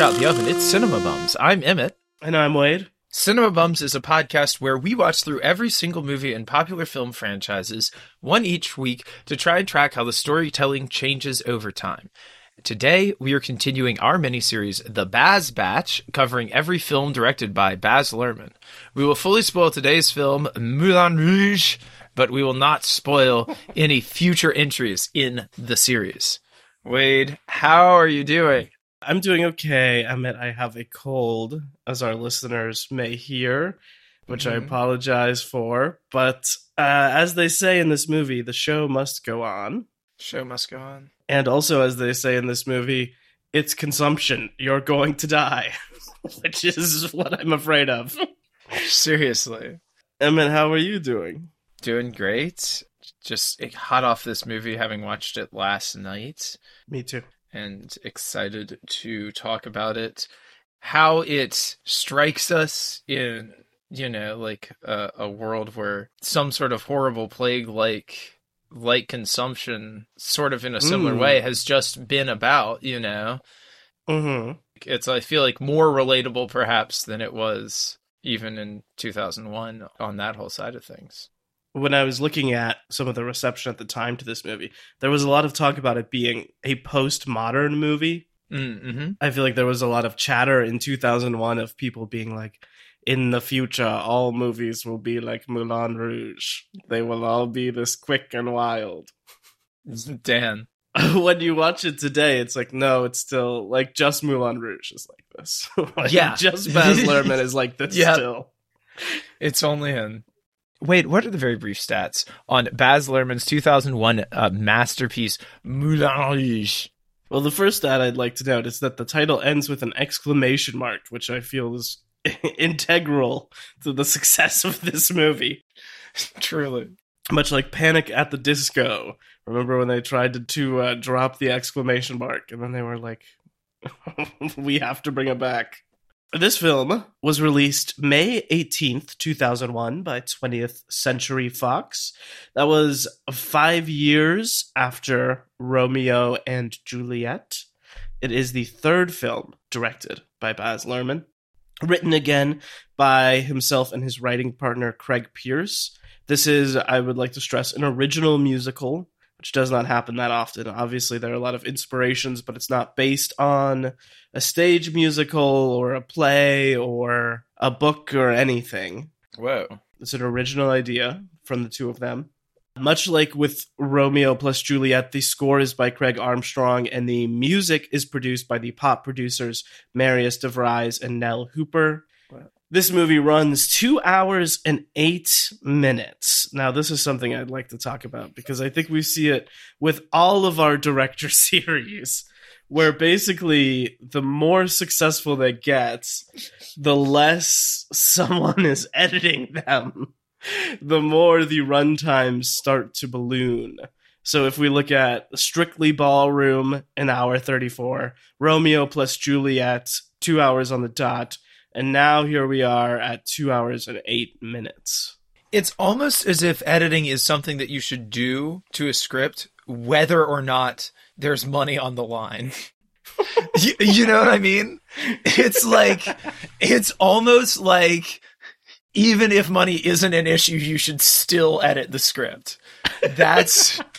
fresh out the oven, it's Cinema Bums. I'm Emmett. And I'm Wade. Cinema Bums is a podcast where we watch through every single movie in popular film franchises, one each week, to try and track how the storytelling changes over time. Today, we are continuing our miniseries, The Baz Batch, covering every film directed by Baz Luhrmann. We will fully spoil today's film, Moulin Rouge, but we will not spoil any future entries in the series. Wade, how are you doing? I'm doing okay. I admit I have a cold, as our listeners may hear, which I Mhm. apologize for. But uh, as they say in this movie, the show must go on. Show must go on. And also, as they say in this movie, it's consumption. You're going to die, which is what I'm afraid of. Seriously. Emmett, how are you doing? Doing great. Just hot off this movie, having watched it last night. Me too. And excited to talk about it. How it strikes us in, you know, like a, a world where some sort of horrible plague like like consumption sort of in a similar Mm. way has just been about, you know. hmm It's I feel like more relatable perhaps than it was even in 2001 on that whole side of things. When I was looking at some of the reception at the time to this movie, there was a lot of talk about it being a postmodern movie. Mm-hmm. I feel like there was a lot of chatter in 2001 of people being like, in the future, all movies will be like Moulin Rouge. They will all be this quick and wild. Dan. when you watch it today, it's like, no, it's still like just Moulin Rouge is like this. Like, Yeah. Just Baz Luhrmann is like this Yeah. still. It's only him. Wade, what are the very brief stats on Baz Luhrmann's 2001 uh, masterpiece Moulin Rouge? Well, the first stat I'd like to note is that the title ends with an exclamation mark, which I feel is integral to the success of this movie. Truly. Much like Panic at the Disco. Remember when they tried to, to uh, drop the exclamation mark, and then they were like, "We have to bring it back." This film was released May 18th, 2001 by 20th Century Fox. That was five years after Romeo and Juliet. It is the third film directed by Baz Luhrmann, written again by himself and his writing partner Craig Pearce. This is, I would like to stress, an original musical, which does not happen that often. Obviously, there are a lot of inspirations, but it's not based on a stage musical or a play or a book or anything. Whoa. It's an original idea from the two of them. Much like with Romeo plus Juliet, the score is by Craig Armstrong and the music is produced by the pop producers Marius DeVries and Nellee Hooper. This movie runs two hours and eight minutes. Now, this is something I'd like to talk about because I think we see it with all of our director series, where basically the more successful they get, the less someone is editing them, the more the runtimes start to balloon. So if we look at Strictly Ballroom, an hour 34, Romeo plus Juliet, two hours on the dot, and now here we are at two hours and eight minutes. It's almost as if editing is something that you should do to a script, whether or not there's money on the line. you, you know what I mean? It's like, it's almost like even if money isn't an issue, you should still edit the script. That's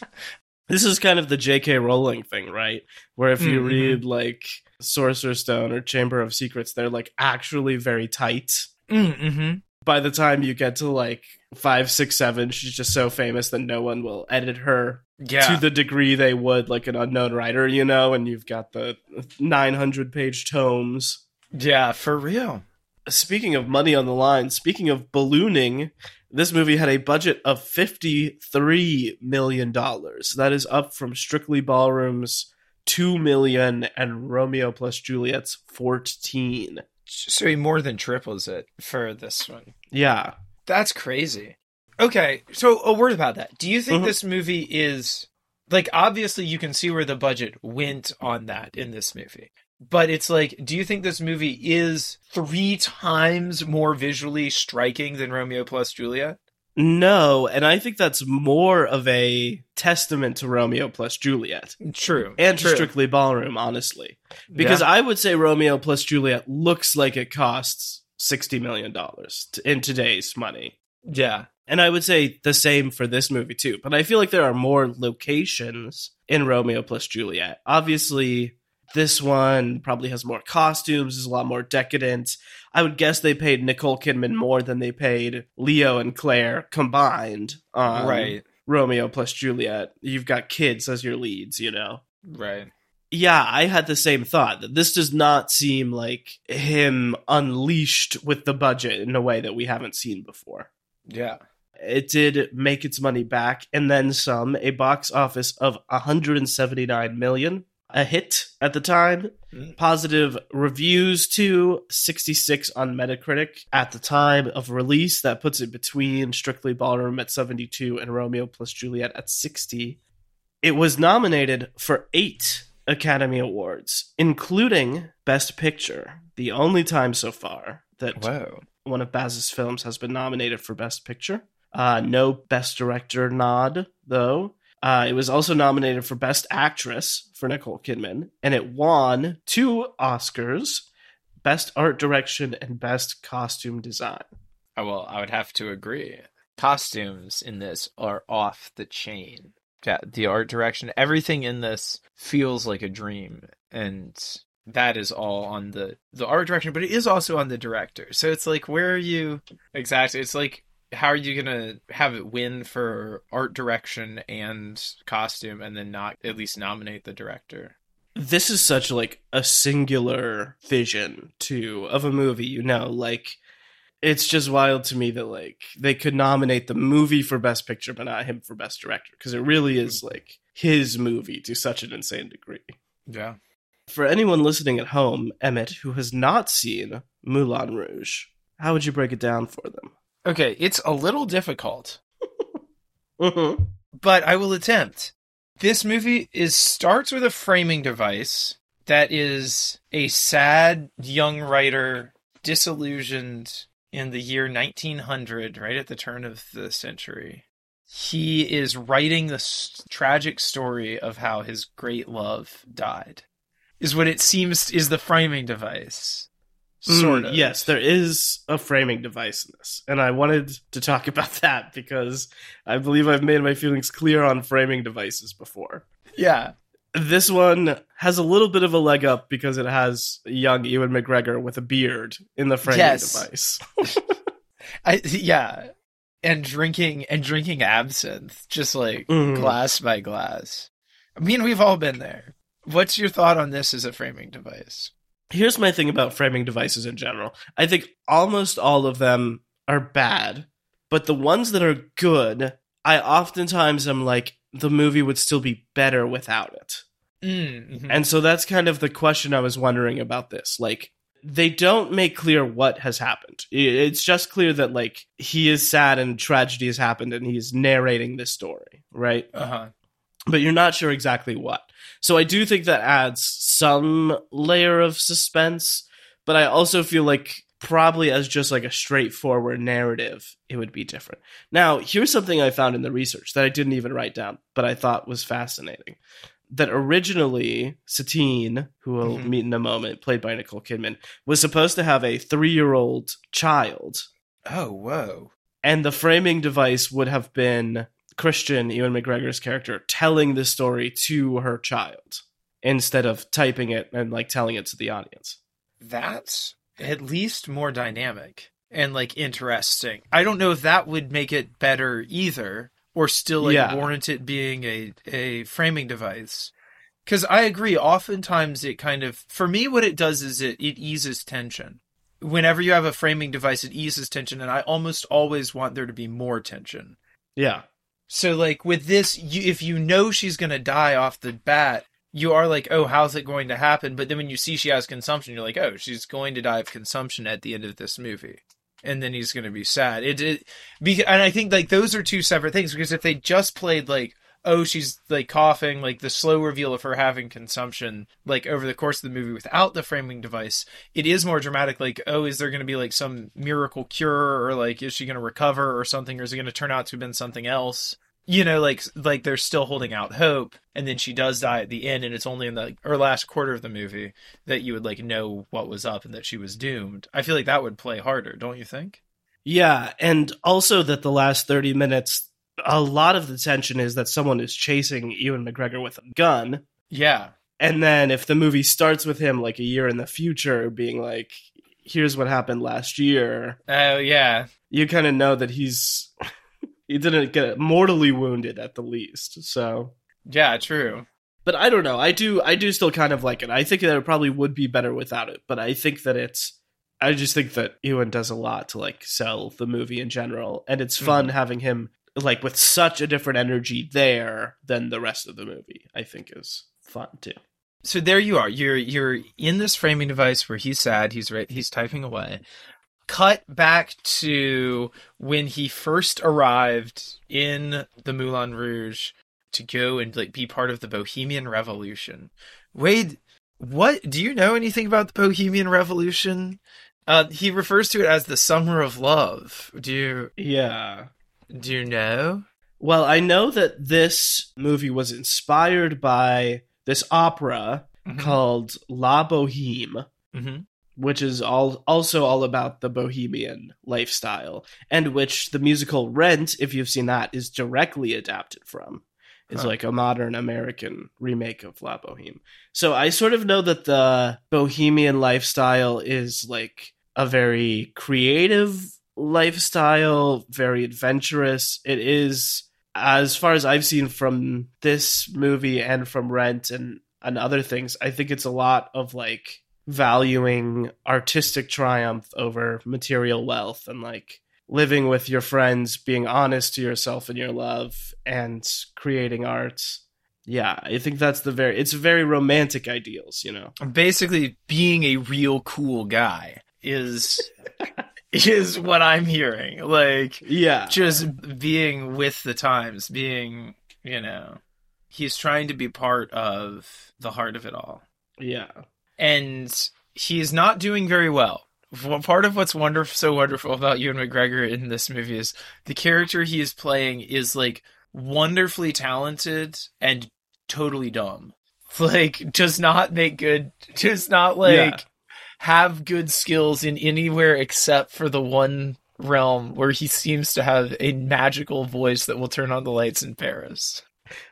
This is kind of the J.K. Rowling thing, right? Where if you Mhm. read like Sorcerer's Stone or Chamber of Secrets, they're like actually very tight. mm-hmm. By the time you get to like five, six, seven, she's just so famous that no one will edit her yeah. to the degree they would like an unknown writer, you know, and you've got the 900 page tomes. yeah, for real. Speaking of money on the line, speaking of ballooning, this movie had a budget of $53 million. That is up from Strictly Ballroom's 2 million and Romeo plus Juliet's 14. So he more than triples it for this one. Yeah. That's crazy. Okay, so a word about that. Do you think Mhm. this movie is like obviously you can see where the budget went on that in this movie. But it's like, do you think this movie is three times more visually striking than Romeo plus Juliet? No, and I think that's more of a testament to Romeo plus Juliet True. and to True. Strictly Ballroom, honestly. Because Yeah. I would say Romeo plus Juliet looks like it costs $60 million in today's money. yeah. And I would say the same for this movie too. But I feel like there are more locations in Romeo plus Juliet. Obviously, this one probably has more costumes, is a lot more decadent. I would guess they paid Nicole Kidman more than they paid Leo and Claire combined on right. Romeo plus Juliet. You've got kids as your leads, you know. Right. Yeah, I had the same thought that this does not seem like him unleashed with the budget in a way that we haven't seen before Yeah. it did make its money back and then some a box office of 179 million a hit at the time Mm. positive reviews to 66 on metacritic at the time of release that puts it between strictly ballroom at 72 and romeo plus juliet at 60 it was nominated for eight academy awards including best picture the only time so far that Whoa. one of Baz's films has been nominated for Best Picture. Uh, no Best Director nod, though. Uh, it was also nominated for Best Actress for Nicole Kidman, and it won two Oscars Best Art Direction and Best Costume Design. Oh, well, I would have to agree. Costumes in this are off the chain. Yeah, the art direction, everything in this feels like a dream, and that is all on the the art direction, but it is also on the director. So it's like, where are you exactly? It's like, how are you gonna have it win for art direction and costume, and then not at least nominate the director? This is such like a singular vision too of a movie, you know, like it's just wild to me that like they could nominate the movie for best picture but not him for best director because it really is hmm. like his movie to such an insane degree. Yeah. For anyone listening at home, Emmett, who has not seen Moulin Rouge, how would you break it down for them? Okay, it's a little difficult. Mm-hmm. but I will attempt. This movie is starts with a framing device that is a sad young writer disillusioned in the year 1900, right at the turn of the century. He is writing the tragic story of how his great love died. Is what it seems is the framing device. Sort of. Mm, Yes, there is a framing device in this. And I wanted to talk about that because I believe I've made my feelings clear on framing devices before. Yeah. This one has a little bit of a leg up because it has young Ewan McGregor with a beard in the framing Yes. device. I yeah, and drinking and drinking absinthe, just like Mhm. glass by glass. I mean, we've all been there. What's your thought on this as a framing device? Here's my thing about framing devices in general. I think almost all of them are bad, but the ones that are good, I oftentimes am like, the movie would still be better without it. Mm, And so that's kind of the question I was wondering about this. Like, they don't make clear what has happened. It's just clear that, like, he is sad and tragedy has happened and he's narrating this story, right? uh huh. But you're not sure exactly what. So I do think that adds some layer of suspense, but I also feel like probably as just like a straightforward narrative, it would be different. Now, here's something I found in the research that I didn't even write down, but I thought was fascinating. That originally Satine, who we'll Mhm. meet in a moment, played by Nicole Kidman, was supposed to have a three-year-old child, Oh whoa. and the framing device would have been Christian, Ewan McGregor's character, telling the story to her child instead of typing it and like telling it to the audience. That's at least more dynamic and like interesting. I don't know if that would make it better either, or still like Yeah. warrant it being a a framing device. Because I agree, oftentimes it kind of for me what it does is it it eases tension. Whenever you have a framing device, it eases tension, and I almost always want there to be more tension. Yeah. So like with this, you, if you know she's gonna die off the bat, you are like, oh, how's it going to happen? But then when you see she has consumption, you're like, oh, she's going to die of consumption at the end of this movie, and then he's gonna be sad. It, it and I think like those are two separate things because if they just played like, oh, she's like coughing, like the slow reveal of her having consumption, like over the course of the movie without the framing device, it is more dramatic. Like, oh, is there going to be like some miracle cure, or like is she going to recover or something, or is it going to turn out to have been something else? You know, like like they're still holding out hope, and then she does die at the end, and it's only in the or last quarter of the movie that you would like know what was up and that she was doomed. I feel like that would play harder, don't you think? Yeah, and also that the last 30 minutes, a lot of the tension is that someone is chasing Ewan McGregor with a gun. Yeah. And then if the movie starts with him like a year in the future being like, here's what happened last year, Oh, yeah. you kind of know that he's. he didn't get mortally wounded at the least. So. Yeah, true. But I don't know. I do. I do still kind of like it. I think that it probably would be better without it. But I think that it's I just think that Ewan does a lot to like sell the movie in general, and it's fun Mhm. having him like with such a different energy there than the rest of the movie. I think is fun too. So there you are. You're you're in this framing device where he's sad. He's right. He's typing away. Cut back to when he first arrived in the Moulin Rouge to go and like be part of the Bohemian Revolution. Wade, what do you know anything about the Bohemian Revolution? Uh, he refers to it as the Summer of Love. Do you Yeah. Do you know? Well, I know that this movie was inspired by this opera Mhm. called La Boheme, Mm-hmm. which is all also all about the bohemian lifestyle, and which the musical Rent, if you've seen that, is directly adapted from. It's Huh. like a modern American remake of La Boheme. So I sort of know that the bohemian lifestyle is like a very creative lifestyle, very adventurous. It is, as far as I've seen from this movie and from Rent and and other things, I think it's a lot of like valuing artistic triumph over material wealth and like living with your friends, being honest to yourself and your love, and creating art. Yeah, I think that's the very it's very romantic ideals, you know. basically being a real cool guy is is what I'm hearing. Like Yeah. just being with the times, being, you know, he's trying to be part of the heart of it all. Yeah. And he's not doing very well. Well, part of what's wonderful, so wonderful about Ewan McGregor in this movie is the character he is playing is like wonderfully talented and totally dumb. Like, does not make good, does not like Yeah. Have good skills in anywhere except for the one realm where he seems to have a magical voice that will turn on the lights in Paris.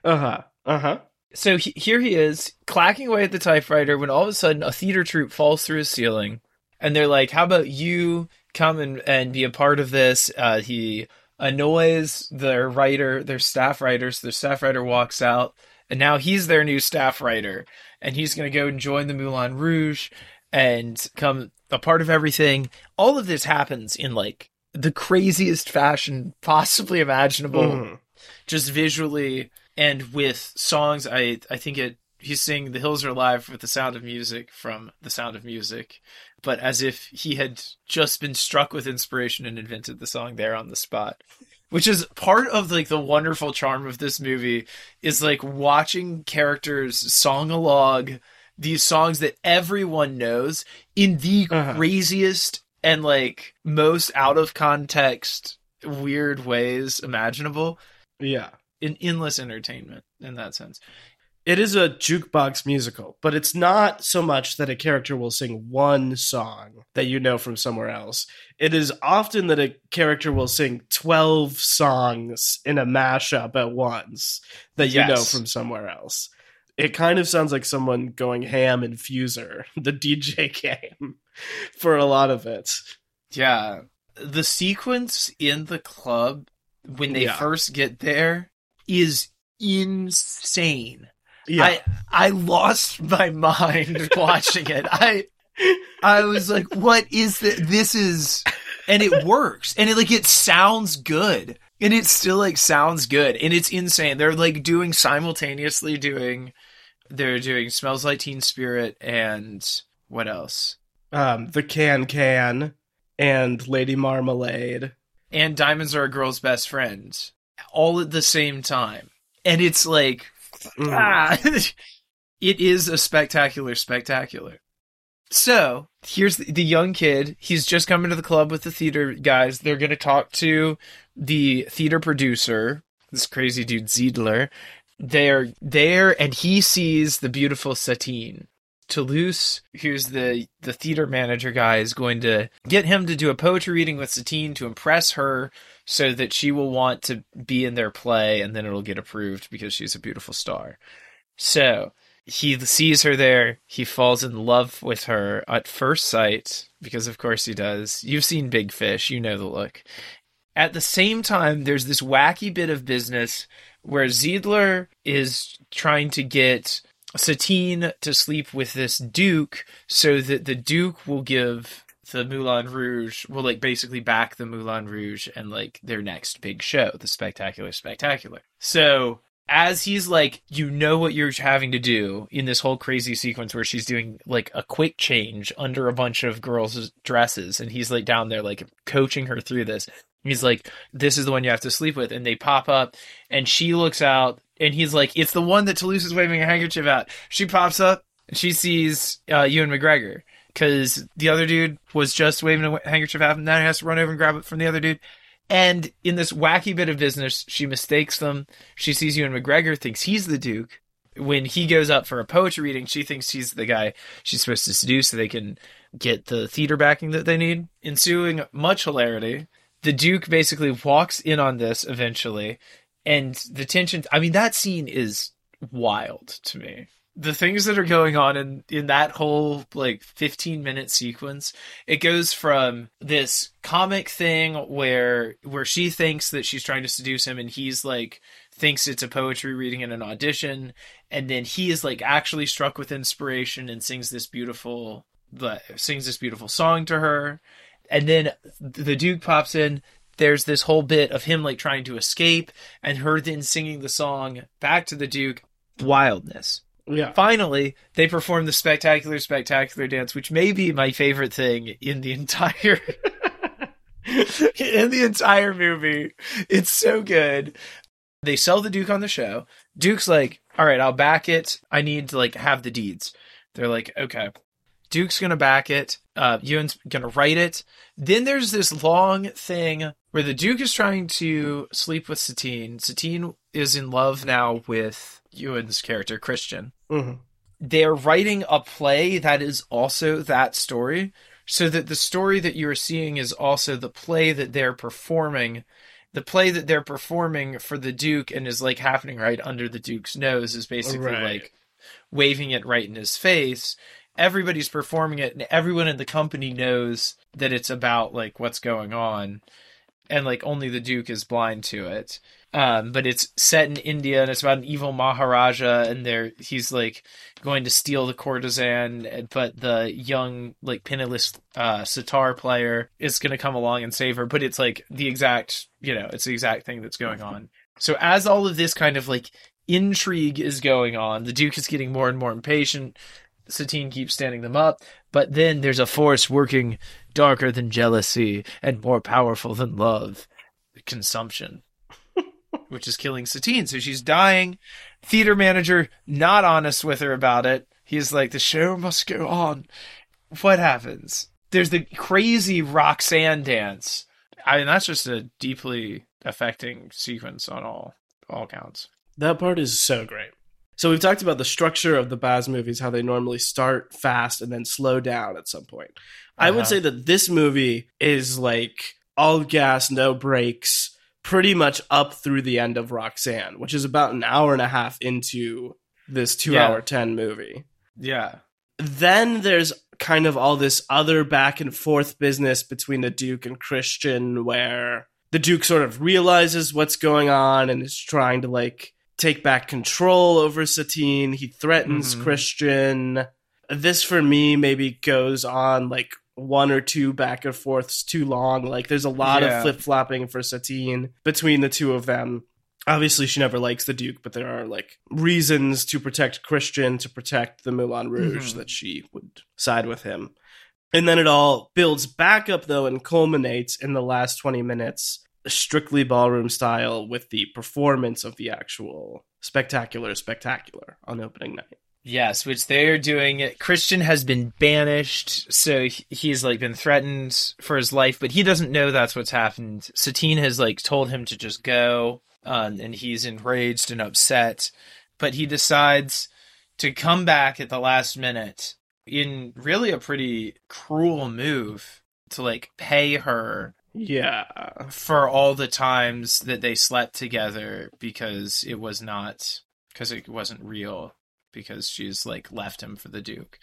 Uh-huh. Uh-huh. So he, here he is, clacking away at the typewriter when all of a sudden a theater troupe falls through his ceiling. And they're like, How about you come and, and be a part of this? Uh, he annoys their writer, their staff writer. So their staff writer walks out, and now he's their new staff writer. And he's going to go and join the Moulin Rouge and come a part of everything. All of this happens in like the craziest fashion possibly imaginable Mhm. just visually and with songs i i think it he's singing the hills are alive with the sound of music from the sound of music but as if he had just been struck with inspiration and invented the song there on the spot which is part of like the wonderful charm of this movie is like watching characters song along these songs that everyone knows in the Uh-huh. craziest and like most out of context weird ways imaginable Yeah. in endless entertainment in that sense. It is a jukebox musical, but it's not so much that a character will sing one song that you know from somewhere else. It is often that a character will sing 12 songs in a mashup at once that you know from somewhere else. It kind of sounds like someone going ham in Fuser, the DJ game, for a lot of it. Yeah. The sequence in the club when they Yeah. first get there is insane. Yeah. I I lost my mind watching it. I I was like, what is this? This is and it works. And it like it sounds good. And it still like sounds good. And it's insane. They're like doing simultaneously doing they're doing Smells Like Teen Spirit and what else? um, the Can Can and Lady Marmalade. and diamonds are a girl's best friend all at the same time and it's like Mm. ah, it is a spectacular spectacular. So here's the, the young kid. He's just coming to the club with the theater guys. They're going to talk to the theater producer, this crazy dude Zidler. They're there, and he sees the beautiful Satine. Toulouse, who's the the theater manager guy, is going to get him to do a poetry reading with Satine to impress her, so that she will want to be in their play, and then it'll get approved because she's a beautiful star. So he sees her there. He falls in love with her at first sight because, of course, he does. You've seen Big Fish, you know the look. At the same time, there's this wacky bit of business where Zidler is trying to get Satine to sleep with this Duke so that the Duke will give the Moulin Rouge, will like basically back the Moulin Rouge and like their next big show, the Spectacular Spectacular. So as he's like, you know what you're having to do in this whole crazy sequence where she's doing like a quick change under a bunch of girls' dresses, and he's like down there like coaching her through this. He's like, "This is the one you have to sleep with," and they pop up, and she looks out, and he's like, "It's the one that Toulouse is waving a handkerchief at." She pops up, and she sees uh, Ewan McGregor because the other dude was just waving a handkerchief at him. Now he has to run over and grab it from the other dude. And in this wacky bit of business, she mistakes them. She sees Ewan McGregor, thinks he's the Duke. When he goes up for a poetry reading, she thinks he's the guy she's supposed to seduce so they can get the theater backing that they need. Ensuing much hilarity, the Duke basically walks in on this eventually, and the tension. I mean, that scene is wild to me. The things that are going on in, in that whole like 15 minute sequence, it goes from this comic thing where where she thinks that she's trying to seduce him and he's like thinks it's a poetry reading in an audition and then he is like actually struck with inspiration and sings this beautiful but sings this beautiful song to her and then the duke pops in. There's this whole bit of him like trying to escape and her then singing the song back to the duke wildness. Yeah. finally they perform the spectacular spectacular dance which may be my favorite thing in the entire in the entire movie. It's so good. They sell the duke on the show. Duke's like all right i'll back it. I need to like have the deeds. They're like okay duke's gonna back it uh ewan's gonna write it. Then there's this long thing where the duke is trying to sleep with satine. Satine is in love now with ewan's character christian. Hmm they're writing a play that is also that story so that the story that you're seeing is also the play that they're performing the play that they're performing for the duke and is like happening right under the duke's nose is basically Right. like waving it right in his face everybody's performing it and everyone in the company knows that it's about like what's going on. And like only the duke is blind to it. Um but it's set in india and it's about an evil maharaja and there he's like going to steal the courtesan but the young like penniless uh sitar player is going to come along and save her. But it's like the exact you know it's the exact thing that's going on. So as all of this kind of like intrigue is going on the duke is getting more and more impatient satine keeps standing them up but then there's a force working darker than jealousy and more powerful than love consumption which is killing satine. So she's dying. Theater manager not honest with her about it. He's like the show must go on. What happens? There's the crazy roxanne dance. I mean that's just a deeply affecting sequence on all all counts. That part is so great. So we've talked about the structure of the Baz movies, how they normally start fast and then slow down at some point. I would Uh-huh. say that this movie is like all gas, no brakes, pretty much up through the end of Roxanne, which is about an hour and a half into this two Yeah. hour 10 movie. yeah Then there's kind of all this other back and forth business between the Duke and Christian where the Duke sort of realizes what's going on and is trying to like take back control over Satine. He threatens Mhm. Christian. This for me maybe goes on like one or two back and forths too long. Like there's a lot Yeah. of flip flopping for Satine between the two of them. Obviously, she never likes the Duke, but there are like reasons to protect Christian, to protect the Moulin Rouge, Mhm. that she would side with him. And then it all builds back up though and culminates in the last 20 minutes strictly ballroom style with the performance of the actual spectacular spectacular on opening night. Yes, which they are doing. Christian has been banished, so he's like been threatened for his life, but he doesn't know that's what's happened. Satine has like told him to just go, um, and he's enraged and upset, but he decides to come back at the last minute in really a pretty cruel move to like pay her yeah. for all the times that they slept together because it was not because it wasn't real because she's like left him for the duke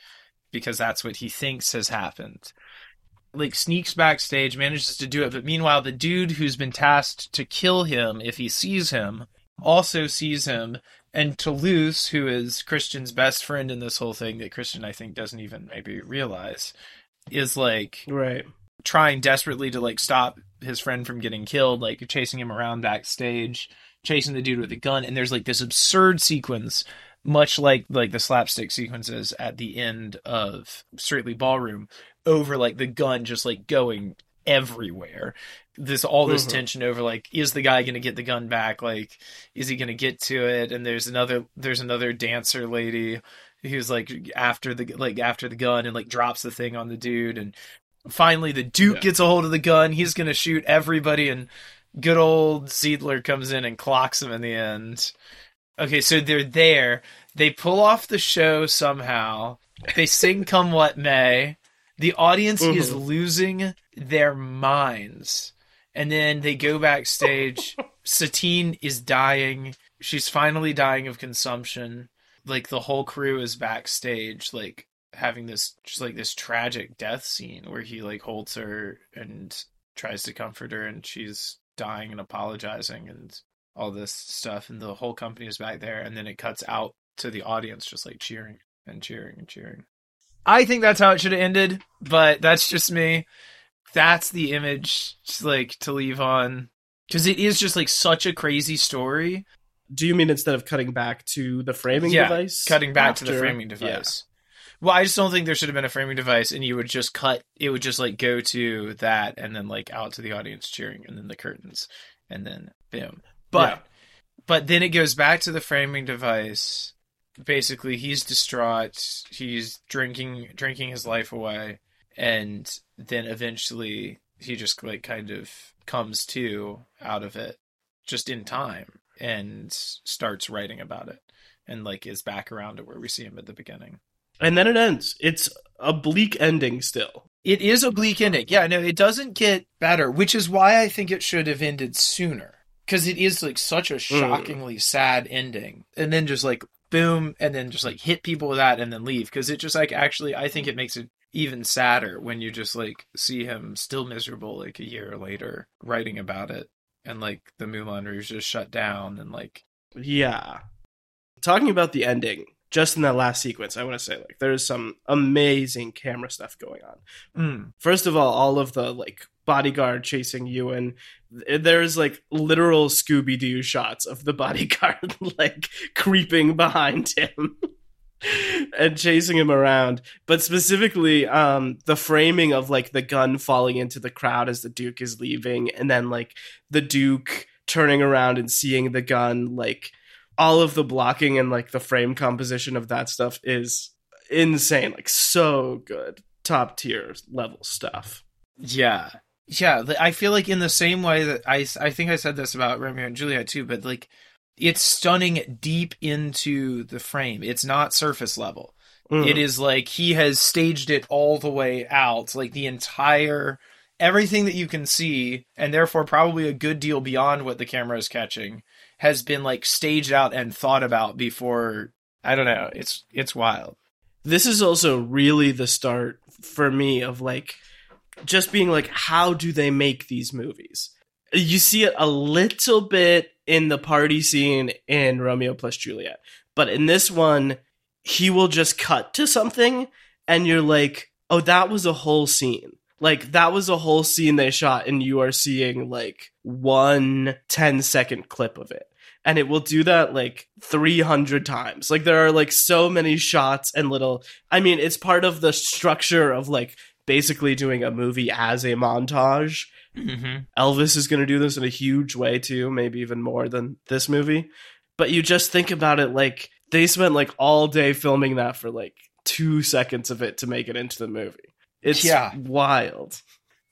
because that's what he thinks has happened. Like sneaks backstage manages to do it but meanwhile the dude who's been tasked to kill him if he sees him also sees him and Toulouse, who is Christian's best friend in this whole thing, that Christian I think doesn't even maybe realize, is like right trying desperately to like stop his friend from getting killed, like chasing him around backstage, chasing the dude with a gun, and there's like this absurd sequence, much like like the slapstick sequences at the end of Strictly Ballroom, over like the gun just like going everywhere. This all this mm-hmm. tension over like is the guy going to get the gun back? Like is he going to get to it? And there's another there's another dancer lady who's like after the like after the gun and like drops the thing on the dude and finally the duke yeah. gets a hold of the gun he's going to shoot everybody and good old Zidler comes in and clocks him in the end okay so they're there they pull off the show somehow they sing come what may the audience mm-hmm. is losing their minds and then they go backstage. Satine is dying. She's finally dying of consumption. Like the whole crew is backstage, like having this just like this tragic death scene where he like holds her and tries to comfort her and she's dying and apologizing and all this stuff and the whole company is back there and then it cuts out to the audience just like cheering and cheering and cheering. I think that's how it should have ended, but that's just me that's the image like to leave on because it is just like such a crazy story. Do you mean instead of cutting back to the framing yeah, device? Cutting back after? to the framing device. Well, I just don't think there should have been a framing device, and you would just cut. It would just like go to that, and then like out to the audience cheering, and then the curtains, and then boom. But yeah. but then it goes back to the framing device. Basically, he's distraught. He's drinking drinking his life away and then eventually he just like kind of comes to out of it just in time and starts writing about it and like is back around to where we see him at the beginning and then it ends it's a bleak ending still it is a bleak ending yeah no it doesn't get better which is why i think it should have ended sooner because it is like such a mm. shockingly mm. sad ending and then just like boom and then just like hit people with that and then leave because it just like actually i think it makes it even sadder when you just like see him still miserable like a year later writing about it and like the Moulin Rouge just shut down and like yeah. Talking about the ending, just in that last sequence, I want to say like there's some amazing camera stuff going on. Mm. First of all, all of the like bodyguard chasing Ewan. There's like literal Scooby Doo shots of the bodyguard like creeping behind him. and chasing him around. But specifically, um, the framing of like the gun falling into the crowd as the Duke is leaving, and then like the Duke turning around and seeing the gun, like all of the blocking and like the frame composition of that stuff is insane. Like so good. Top tier level stuff. Yeah. Yeah, I feel like in the same way that I, I think I said this about Romeo and Juliet too, but like it's stunning deep into the frame. It's not surface level. Mm. It is like he has staged it all the way out, like the entire everything that you can see, and therefore probably a good deal beyond what the camera is catching, has been like staged out and thought about before. I don't know. It's it's wild. This is also really the start for me of like just being like, how do they make these movies? You see it a little bit in the party scene in Romeo plus Juliet. But in this one, he will just cut to something and you're like, oh, that was a whole scene. Like that was a whole scene they shot and you are seeing like one 10 second clip of it. And it will do that like 300 times. Like there are like so many shots and little, I mean, it's part of the structure of like basically doing a movie as a montage. Mm-hmm. Elvis is going to do this in a huge way too, maybe even more than this movie. But you just think about it like they spent like all day filming that for like two seconds of it to make it into the movie. It's Yeah. wild.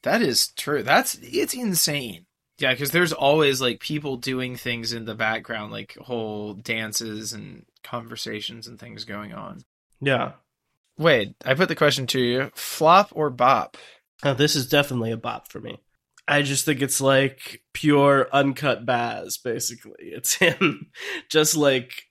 That is true. That's it's insane. Yeah, because there's always like people doing things in the background, like whole dances and conversations and things going on. Yeah. Wade, I put the question to you: flop or bop? Uh, this is definitely a bop for me. I just think it's like pure uncut Baz, basically. It's him just like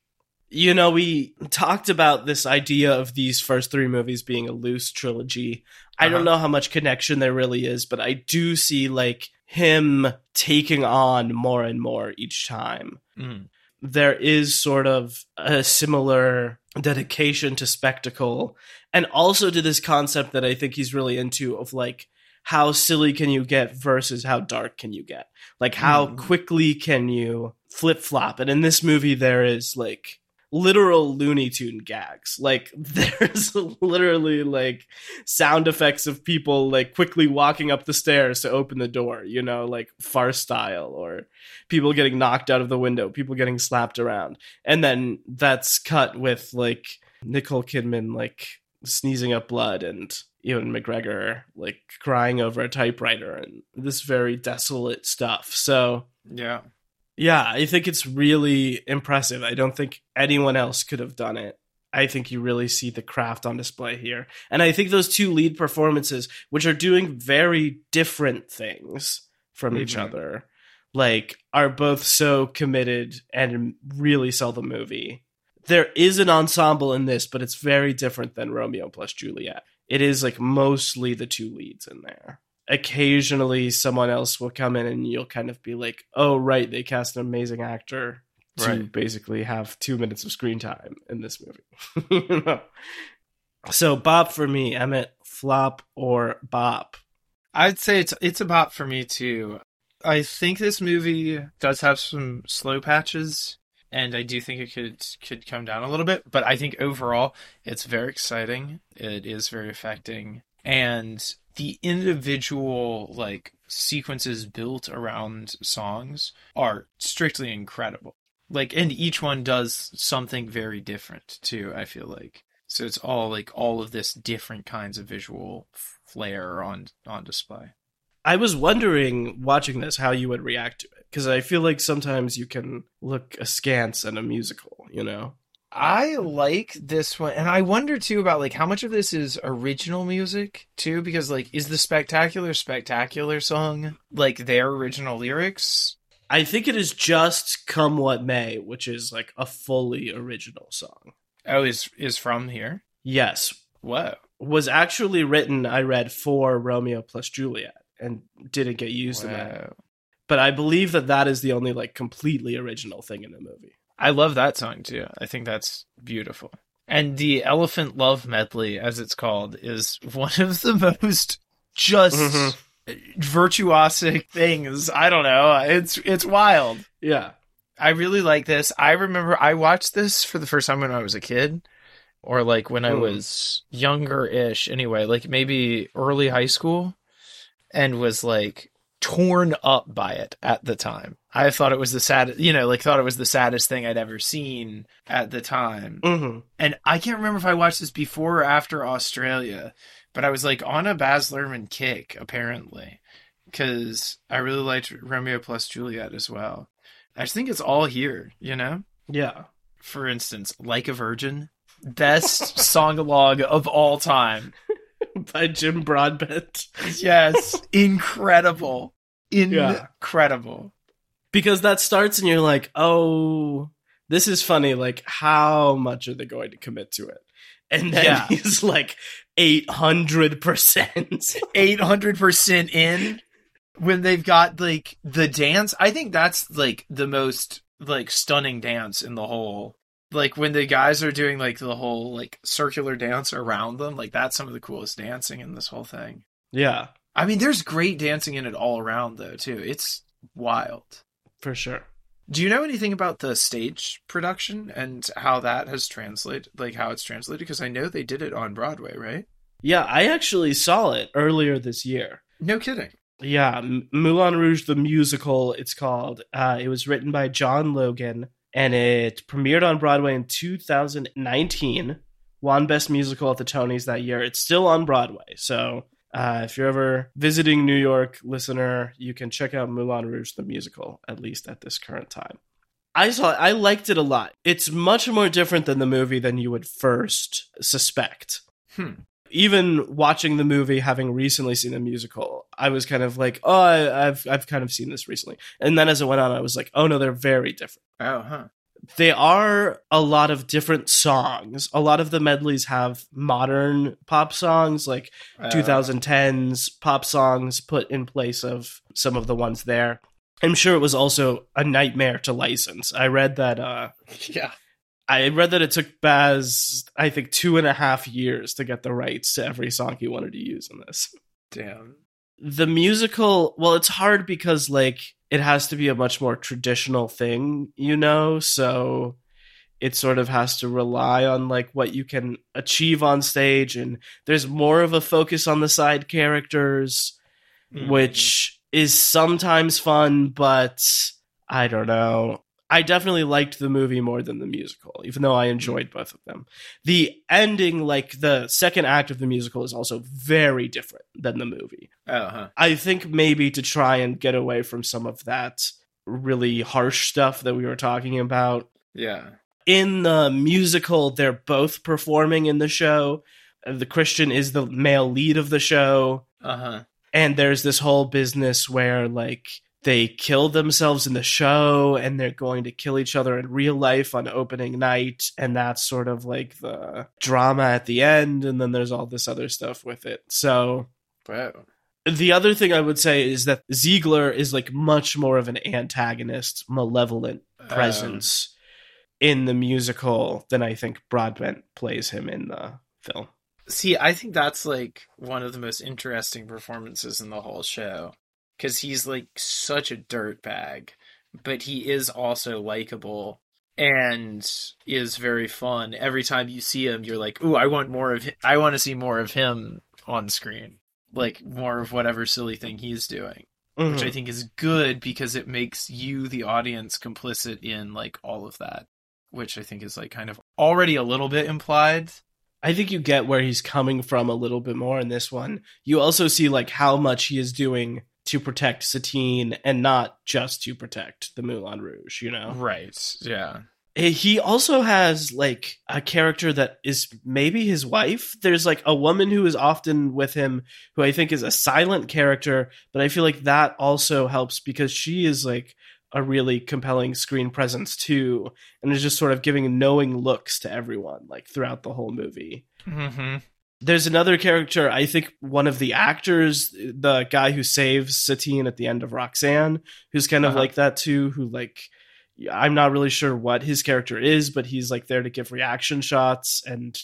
you know, we talked about this idea of these first three movies being a loose trilogy. I don't Uh-huh. know how much connection there really is, but I do see like him taking on more and more each time. Mm. There is sort of a similar dedication to spectacle and also to this concept that I think he's really into of like how silly can you get versus how dark can you get? Like how Mm. quickly can you flip flop? And in this movie there is like literal Looney Tune gags. Like there's literally like sound effects of people like quickly walking up the stairs to open the door, you know, like far style or people getting knocked out of the window, people getting slapped around. And then that's cut with like Nicole Kidman like sneezing up blood and Ewan McGregor like crying over a typewriter and this very desolate stuff. So Yeah, yeah, I think it's really impressive. I don't think anyone else could have done it. I think you really see the craft on display here. And I think those two lead performances, which are doing very different things from each Mhm. other, like are both so committed and really sell the movie. There is an ensemble in this, but it's very different than Romeo plus Juliet. It is like mostly the two leads in there occasionally someone else will come in and you'll kind of be like, oh, right, they cast an amazing actor to Right. basically have two minutes of screen time in this movie. You know? So, Bop for me, Emmett, flop or Bop? I'd say it's it's a bop for me too. I think this movie does have some slow patches, and I do think it could could come down a little bit. But I think overall, it's very exciting. It is very affecting, and the individual like sequences built around songs are strictly incredible. Like, and each one does something very different too. I feel like so it's all like all of this different kinds of visual flair on on display. I was wondering, watching this, how you would react to it. Because I feel like sometimes you can look askance at a musical, you know? I like this one, and I wonder too about like how much of this is original music too, because like is the spectacular spectacular song like their original lyrics? I think it is just Come What May, which is like a fully original song. Oh, is is from here? Yes, Whoa, was actually written, I read, for Romeo plus Juliet and didn't get used in that. But I believe that that is the only like completely original thing in the movie. I love that song too. I think that's beautiful. And the Elephant Love Medley, as it's called, is one of the most just Mhm. virtuosic things. I don't know. It's it's wild. Yeah. I really like this. I remember I watched this for the first time when I was a kid, or like when I Hmm. was younger ish, anyway, like maybe early high school, and was like torn up by it at the time. I thought it was the saddest, you know, like thought it was the saddest thing I'd ever seen at the time. hmm And I can't remember if I watched this before or after Australia, but I was like on a Baz Luhrmann kick apparently, because I really liked Romeo plus Juliet as well. I just think it's all here, you know. Yeah. For instance, "Like a Virgin," best song log of all time. By Jim Broadbent. Yes, incredible, Yeah. incredible. Because that starts and you're like, oh, this is funny. Like, how much are they going to commit to it? And then Yeah. he's like 800%. Eight hundred percent in when they've got like the dance. I think that's like the most like stunning dance in the whole. Like when the guys are doing like the whole like circular dance around them, like that's some of the coolest dancing in this whole thing. yeah, I mean, there's great dancing in it all around though too. It's wild. for sure. Do you know anything about the stage production and how that has translated, like how it's translated? Because I know they did it on Broadway, right? Yeah, I actually saw it earlier this year. No kidding. Yeah, M- Moulin Rouge the musical. It's called. Uh, it was written by John Logan, and it premiered on Broadway in 2019. Won Best Musical at the Tonys that year. It's still on Broadway, so uh, if you're ever visiting New York, listener, you can check out Moulin Rouge the musical at least at this current time. I saw. It, I liked it a lot. It's much more different than the movie than you would first suspect. Hmm. Even watching the movie, having recently seen the musical, I was kind of like, "Oh, I, I've I've kind of seen this recently." And then as it went on, I was like, "Oh no, they're very different." Oh, huh. They are a lot of different songs. A lot of the medleys have modern pop songs, like Uh, 2010s pop songs, put in place of some of the ones there. I'm sure it was also a nightmare to license. I read that uh, Yeah. I read that it took Baz, I think, two and a half years to get the rights to every song he wanted to use in this. Damn. The musical, well, it's hard because, like, it has to be a much more traditional thing, you know? So it sort of has to rely on, like, what you can achieve on stage. And there's more of a focus on the side characters, Mm. which is sometimes fun, but I don't know. I definitely liked the movie more than the musical, even though I enjoyed both of them. The ending, like the second act of the musical, is also very different than the movie. Oh, huh. I think maybe to try and get away from some of that really harsh stuff that we were talking about. Yeah. In the musical, they're both performing in the show. The Christian is the male lead of the show Uh huh. and there's this whole business where like they kill themselves in the show and they're going to kill each other in real life on opening night. And that's sort of like the drama at the end. And then there's all this other stuff with it. So Wow. the other thing i would say is that Zidler is like much more of an antagonist malevolent um, presence in the musical than i think broadbent plays him in the film. See, I think that's like one of the most interesting performances in the whole show because he's like such a dirtbag, but he is also likable and is very fun. Every time you see him, you're like, "Ooh, I want more of. Him. I want to see more of him on screen, like more of whatever silly thing he's doing." Which Mhm. I think is good because it makes you, the audience, complicit in like all of that, which I think is like kind of already a little bit implied. I think you get where he's coming from a little bit more in this one. You also see like how much he is doing to protect Satine and not just to protect the Moulin Rouge, you know. Right. Yeah. He also has like a character that is maybe his wife. There's like a woman who is often with him who I think is a silent character, but I feel like that also helps because she is like a really compelling screen presence too and is just sort of giving knowing looks to everyone like throughout the whole movie Mm-hmm. There's another character i think one of the actors the guy who saves satine at the end of roxanne who's kind of Uh-huh. like that too who like i'm not really sure what his character is but he's like there to give reaction shots and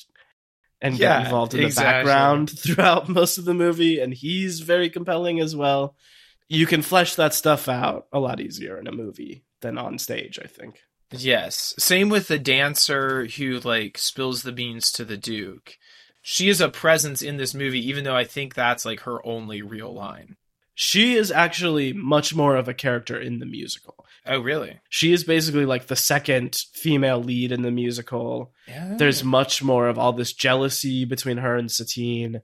and Yeah, get involved in exactly. the background throughout most of the movie and he's very compelling as well you can flesh that stuff out a lot easier in a movie than on stage i think Yes. Same with the dancer who like spills the beans to the Duke. She is a presence in this movie, even though I think that's like her only real line. she is actually much more of a character in the musical Oh, really? she is basically like the second female lead in the musical. Yeah. There's much more of all this jealousy between her and Satine.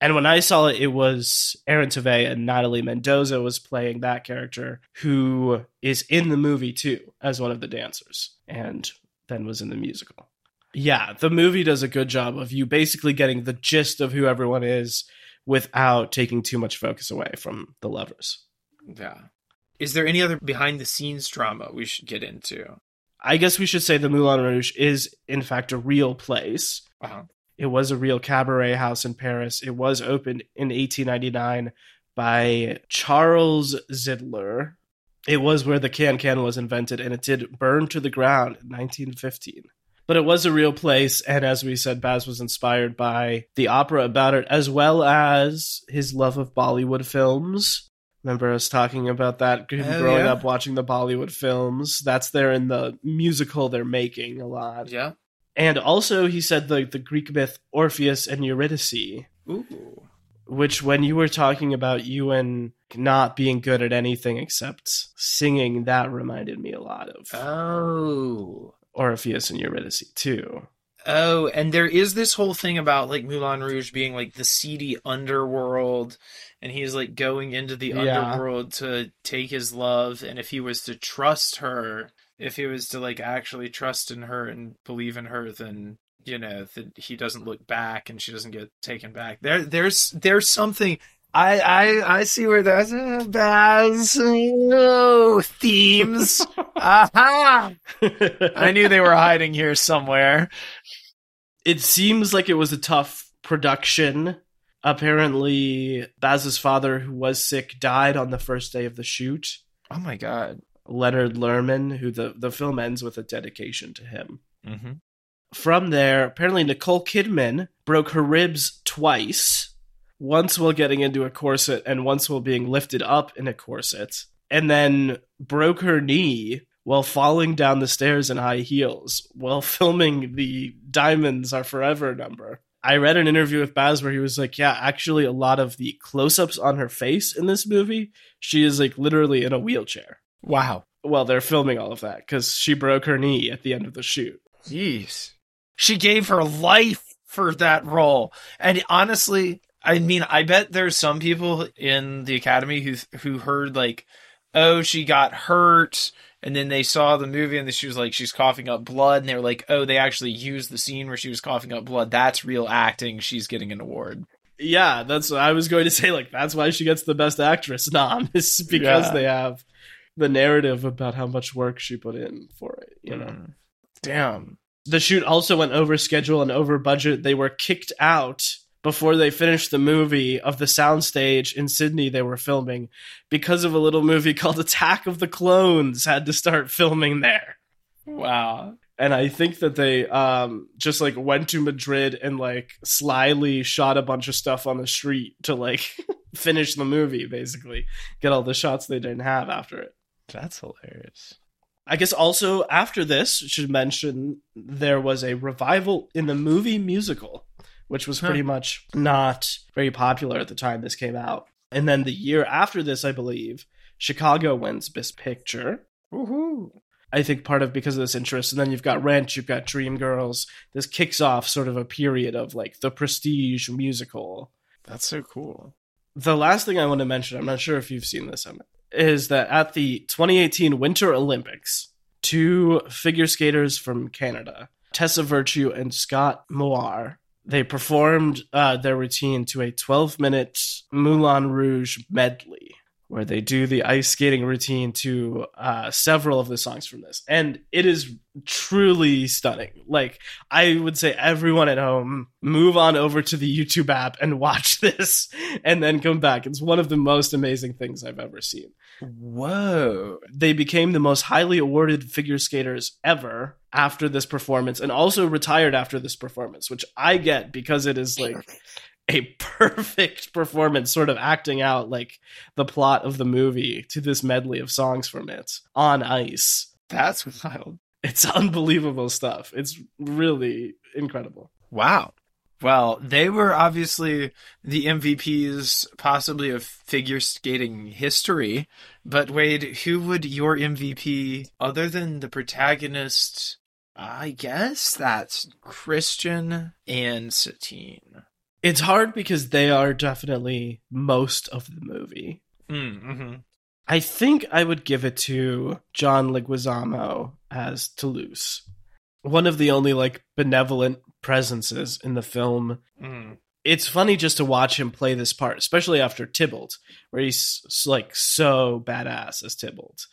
And when I saw it, it was Aaron Tveit and Natalie Mendoza was playing that character, who is in the movie too as one of the dancers, and then was in the musical. Yeah, the movie does a good job of you basically getting the gist of who everyone is without taking too much focus away from the lovers. Yeah. Is there any other behind the scenes drama we should get into? I guess we should say the Moulin Rouge is, in fact, a real place. Uh-huh. It was a real cabaret house in Paris. It was opened in 1899 by Charles Zidler. It was where the can can was invented, and it did burn to the ground in 1915. But it was a real place, and as we said, Baz was inspired by the opera about it, as well as his love of Bollywood films. Remember us talking about that him Oh, growing yeah. up watching the Bollywood films. That's there in the musical they're making a lot. Yeah. And also, he said the, the Greek myth Orpheus and Eurydice Ooh. which when you were talking about Ewan not being good at anything except singing, that reminded me a lot of Oh. Orpheus and Eurydice too. Oh, and there is this whole thing about like Moulin Rouge being like the seedy underworld, and he's like going into the Yeah. underworld to take his love, and if he was to trust her, if he was to like actually trust in her and believe in her, then you know that he doesn't look back and she doesn't get taken back. There, there's there's something. I I I see where there's uh, Baz oh, themes. Aha! I knew they were hiding here somewhere. it seems like it was a tough production. Apparently, Baz's father, who was sick, died on the first day of the shoot. Oh my god. Leonard Luhrmann, who the, the film ends with a dedication to him. Mm-hmm. From there, apparently Nicole Kidman broke her ribs twice. Once while getting into a corset, and once while being lifted up in a corset, and then broke her knee while falling down the stairs in high heels while filming the Diamonds Are Forever number. I read an interview with Baz where he was like, Yeah, actually, a lot of the close ups on her face in this movie, she is like literally in a wheelchair. Wow. Well, they're filming all of that because she broke her knee at the end of the shoot. Jeez. She gave her life for that role. And honestly, I mean, I bet there's some people in the academy who who heard like, "Oh, she got hurt." And then they saw the movie and she was like, she's coughing up blood. And they were like, oh, they actually used the scene where she was coughing up blood. That's real acting. She's getting an award. Yeah, that's what I was going to say. Like, that's why she gets the best actress nom, is because Yeah. they have the narrative about how much work she put in for it, you know. Mm. Damn. The shoot also went over schedule and over budget. They were kicked out before they finished the movie of the soundstage in Sydney they were filming because of a little movie called Attack of the Clones had to start filming there. Wow. And I think that they um just like went to Madrid and like slyly shot a bunch of stuff on the street to like finish the movie basically. Get all the shots they didn't have after it. That's hilarious. I guess also after this, should mention there was a revival in the movie musical, which was Huh. pretty much not very popular at the time this came out. And then the year after this, I believe, Chicago wins Best Picture. Woohoo. I think part of because of this interest. And then you've got Rent, you've got Dreamgirls. This kicks off sort of a period of like the prestige musical. That's so cool. The last thing I want to mention, I'm not sure if you've seen this, Emmett, is that at the 2018 Winter Olympics, two figure skaters from Canada, Tessa Virtue and Scott Moir, they performed uh, their routine to a 12 minute Moulin Rouge medley where they do the ice skating routine to uh, several of the songs from this. And it is truly stunning. Like, I would say everyone at home, move on over to the YouTube app and watch this and then come back. It's one of the most amazing things I've ever seen. Whoa. They became the most highly awarded figure skaters ever after this performance and also retired after this performance, which I get because it is like a perfect performance, sort of acting out like the plot of the movie to this medley of songs from it on ice. That's wild. It's unbelievable stuff. It's really incredible. Wow. Well, they were obviously the MVPs, possibly of figure skating history. But Wade, who would your MVP, other than the protagonist? I guess that's Christian and Satine. It's hard because they are definitely most of the movie. Mm-hmm. I think I would give it to John Leguizamo as Toulouse. One of the only like benevolent presences in the film. Mm. It's funny just to watch him play this part, especially after Tybalt, where he's like so badass as Tybalt.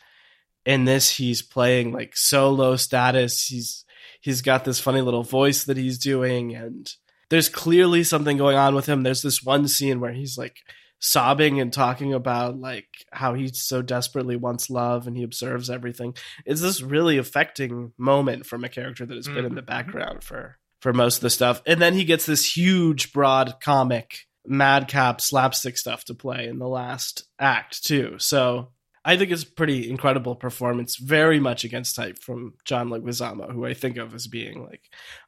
In this, he's playing like so low status. He's he's got this funny little voice that he's doing, and there's clearly something going on with him. There's this one scene where he's like sobbing and talking about like how he so desperately wants love and he observes everything. It's this really affecting moment from a character that has been in the Mhm. background for for most of the stuff. And then he gets this huge broad comic madcap slapstick stuff to play in the last act too. So I think it's a pretty incredible performance, very much against type from John Leguizamo, who I think of as being like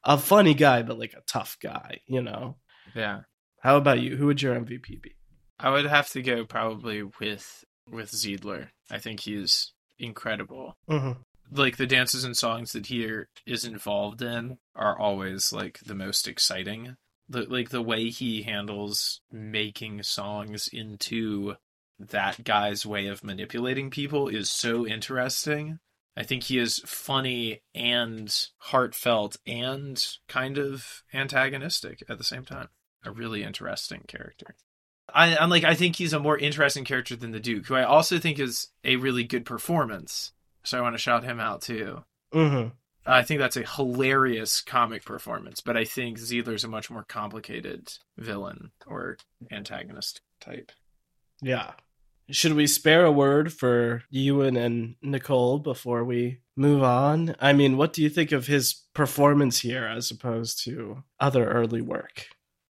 a funny guy, but like a tough guy, you know? Yeah. How about you? Who would your MVP be? I would have to go probably with with Zidler. I think he's incredible. Mm-hmm. Like the dances and songs that he is involved in are always like the most exciting. The, like the way he handles making songs into that guy's way of manipulating people is so interesting. I think he is funny and heartfelt and kind of antagonistic at the same time. A really interesting character. I, am like I think he's a more interesting character than the Duke, who I also think is a really good performance. So I want to shout him out too. Mm-hmm. I think that's a hilarious comic performance, but I think Zidler's a much more complicated villain or antagonist type. Yeah. Should we spare a word for Ewan and Nicole before we move on? I mean, what do you think of his performance here as opposed to other early work?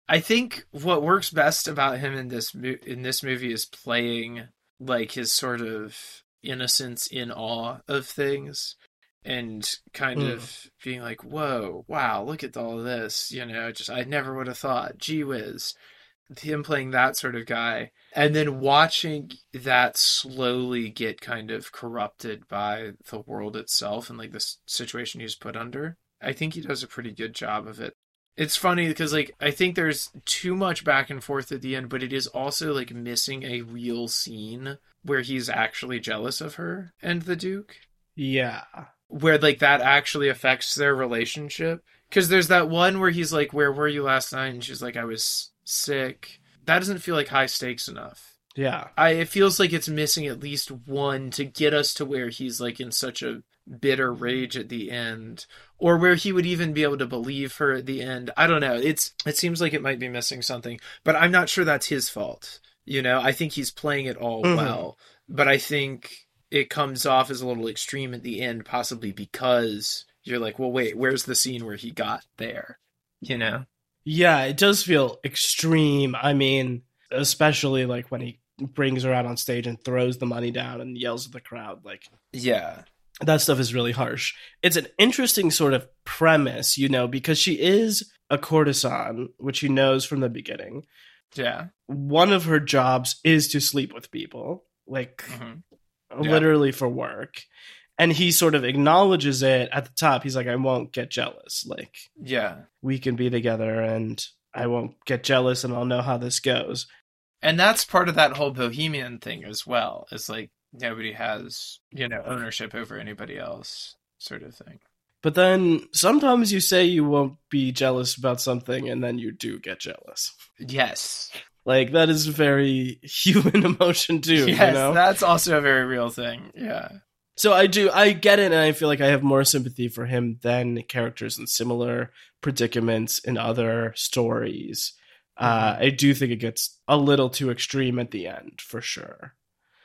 I think what works best about him in this in this movie is playing like his sort of innocence in awe of things and kind mm. of being like, "Whoa, wow, look at all this!" You know, just I never would have thought. Gee whiz, him playing that sort of guy, and then watching that slowly get kind of corrupted by the world itself and like the situation he's put under. I think he does a pretty good job of it it's funny because like I think there's too much back and forth at the end, but it is also like missing a real scene where he's actually jealous of her and the Duke. Yeah. Where like that actually affects their relationship. Because there's that one where he's like, Where were you last night? And she's like, I was sick. That doesn't feel like high stakes enough. Yeah. I it feels like it's missing at least one to get us to where he's like in such a bitter rage at the end or where he would even be able to believe her at the end i don't know it's it seems like it might be missing something but i'm not sure that's his fault you know i think he's playing it all mm-hmm. well but i think it comes off as a little extreme at the end possibly because you're like well wait where's the scene where he got there you know yeah it does feel extreme i mean especially like when he brings her out on stage and throws the money down and yells at the crowd like yeah that stuff is really harsh. It's an interesting sort of premise, you know, because she is a courtesan, which he knows from the beginning. Yeah. One of her jobs is to sleep with people, like mm-hmm. literally for work. And he sort of acknowledges it at the top. He's like, I won't get jealous. Like, yeah, we can be together and I won't get jealous and I'll know how this goes. And that's part of that whole bohemian thing as well. It's like nobody has you know ownership over anybody else sort of thing but then sometimes you say you won't be jealous about something and then you do get jealous yes like that is a very human emotion too yes you know? that's also a very real thing yeah so i do i get it and i feel like i have more sympathy for him than characters in similar predicaments in other stories uh, mm-hmm. i do think it gets a little too extreme at the end for sure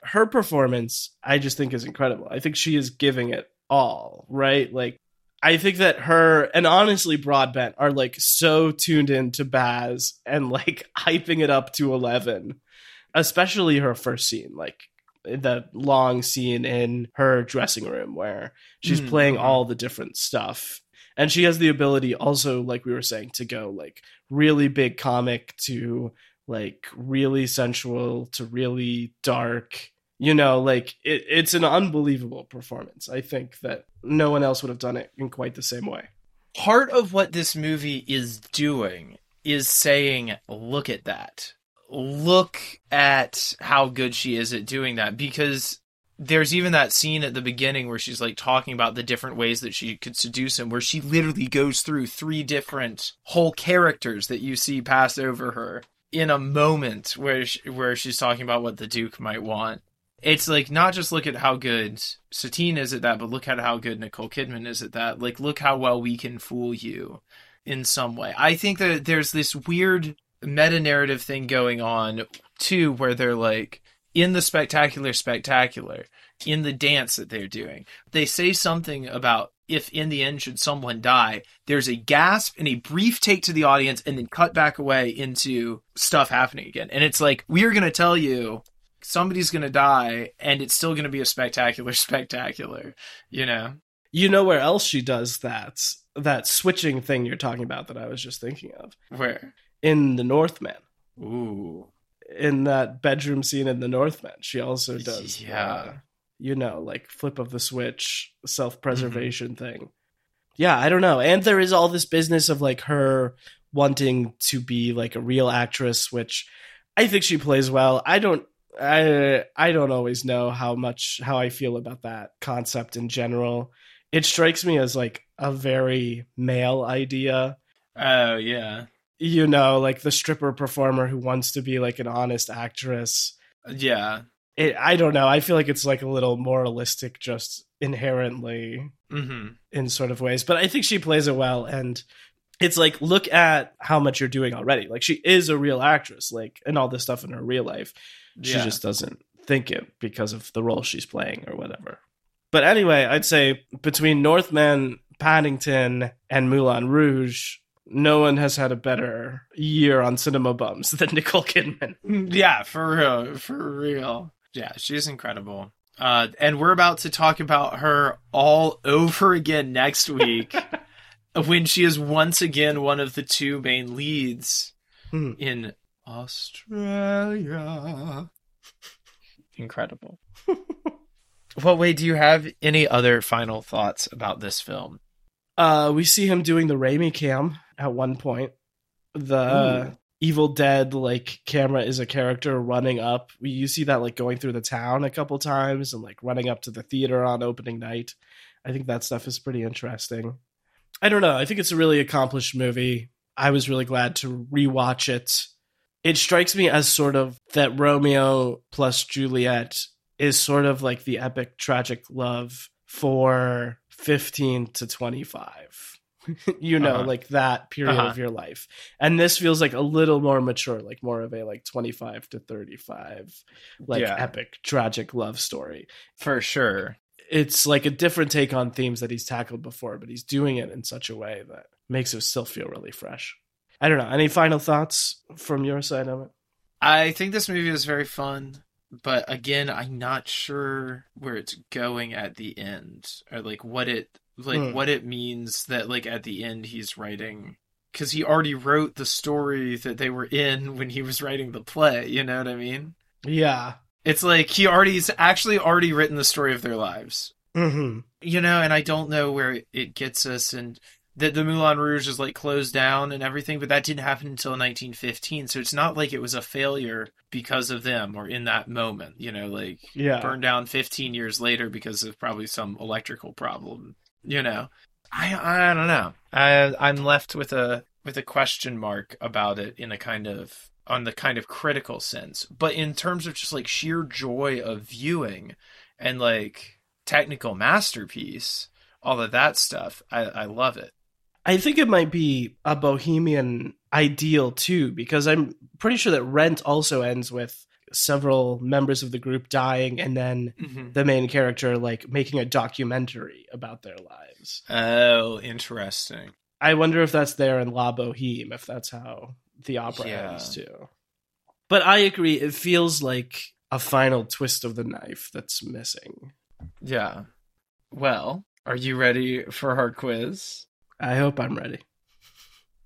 her performance, I just think is incredible. I think she is giving it all, right? Like, I think that her and honestly Broadbent are like so tuned in to Baz and like hyping it up to 11, especially her first scene, like the long scene in her dressing room where she's mm-hmm. playing all the different stuff. And she has the ability also, like we were saying, to go like really big comic to like really sensual to really dark you know like it, it's an unbelievable performance i think that no one else would have done it in quite the same way part of what this movie is doing is saying look at that look at how good she is at doing that because there's even that scene at the beginning where she's like talking about the different ways that she could seduce him where she literally goes through three different whole characters that you see pass over her in a moment where she, where she's talking about what the duke might want it's like not just look at how good Satine is at that, but look at how good Nicole Kidman is at that. Like, look how well we can fool you in some way. I think that there's this weird meta narrative thing going on too, where they're like in the spectacular, spectacular, in the dance that they're doing. They say something about if in the end should someone die, there's a gasp and a brief take to the audience and then cut back away into stuff happening again. And it's like, we're going to tell you somebody's going to die and it's still going to be a spectacular spectacular you know you know where else she does that that switching thing you're talking about that i was just thinking of where in the northman Ooh. in that bedroom scene in The Northman. She also does, Yeah. uh, you know, like flip of the switch, self preservation thing. Yeah, I don't know. And there is all this business of like her wanting to be like a real actress, which I think she plays well. I don't. I I don't always know how much how I feel about that concept in general. It strikes me as like a very male idea Oh yeah. You know, like the stripper performer who wants to be like an honest actress. Yeah. It, I don't know. I feel like it's like a little moralistic just inherently Mm-hmm. in sort of ways, but I think she plays it well. And it's like, look at how much you're doing already. Like, she is a real actress, like, and all this stuff in her real life. She Yeah. just doesn't think it because of the role she's playing or whatever. But anyway, I'd say between Northman, Paddington, and Moulin Rouge, no one has had a better year on cinema bums than Nicole Kidman. Yeah, for real, for real. Yeah, she's incredible. Uh, and we're about to talk about her all over again next week when she is once again one of the two main leads Hmm. in Australia. Incredible. what way do you have any other final thoughts about this film? Uh, we see him doing the Raimi cam at one point. The uh, Evil Dead like camera is a character running up. You see that like going through the town a couple times and like running up to the theater on opening night. I think that stuff is pretty interesting. I don't know. I think it's a really accomplished movie. I was really glad to rewatch it. It strikes me as sort of that Romeo plus Juliet is sort of like the epic tragic love for 15 to 25. you know, Uh-huh. like that period Uh-huh. of your life. And this feels like a little more mature, like more of a like 25 to 35 like Yeah. epic tragic love story. For sure. It's like a different take on themes that he's tackled before, but he's doing it in such a way that makes it still feel really fresh. I don't know. Any final thoughts from your side of it? I think this movie is very fun, but again, I'm not sure where it's going at the end or like what it like Hmm. what it means that like at the end he's writing cuz he already wrote the story that they were in when he was writing the play, you know what I mean? Yeah. It's like he already's actually already written the story of their lives. hmm You know, and I don't know where it gets us and that the Moulin Rouge is like closed down and everything, but that didn't happen until 1915. So it's not like it was a failure because of them or in that moment, you know, like Yeah. burned down 15 years later because of probably some electrical problem, you know. I I don't know. I I'm left with a with a question mark about it in a kind of on the kind of critical sense. But in terms of just like sheer joy of viewing and like technical masterpiece, all of that stuff, I, I love it. I think it might be a bohemian ideal too, because I'm pretty sure that Rent also ends with several members of the group dying and then mm-hmm. the main character like making a documentary about their lives. Oh, interesting. I wonder if that's there in La Boheme, if that's how the opera Yeah. ends too. But I agree, it feels like a final twist of the knife that's missing. Yeah. Well, are you ready for our quiz? I hope I'm ready.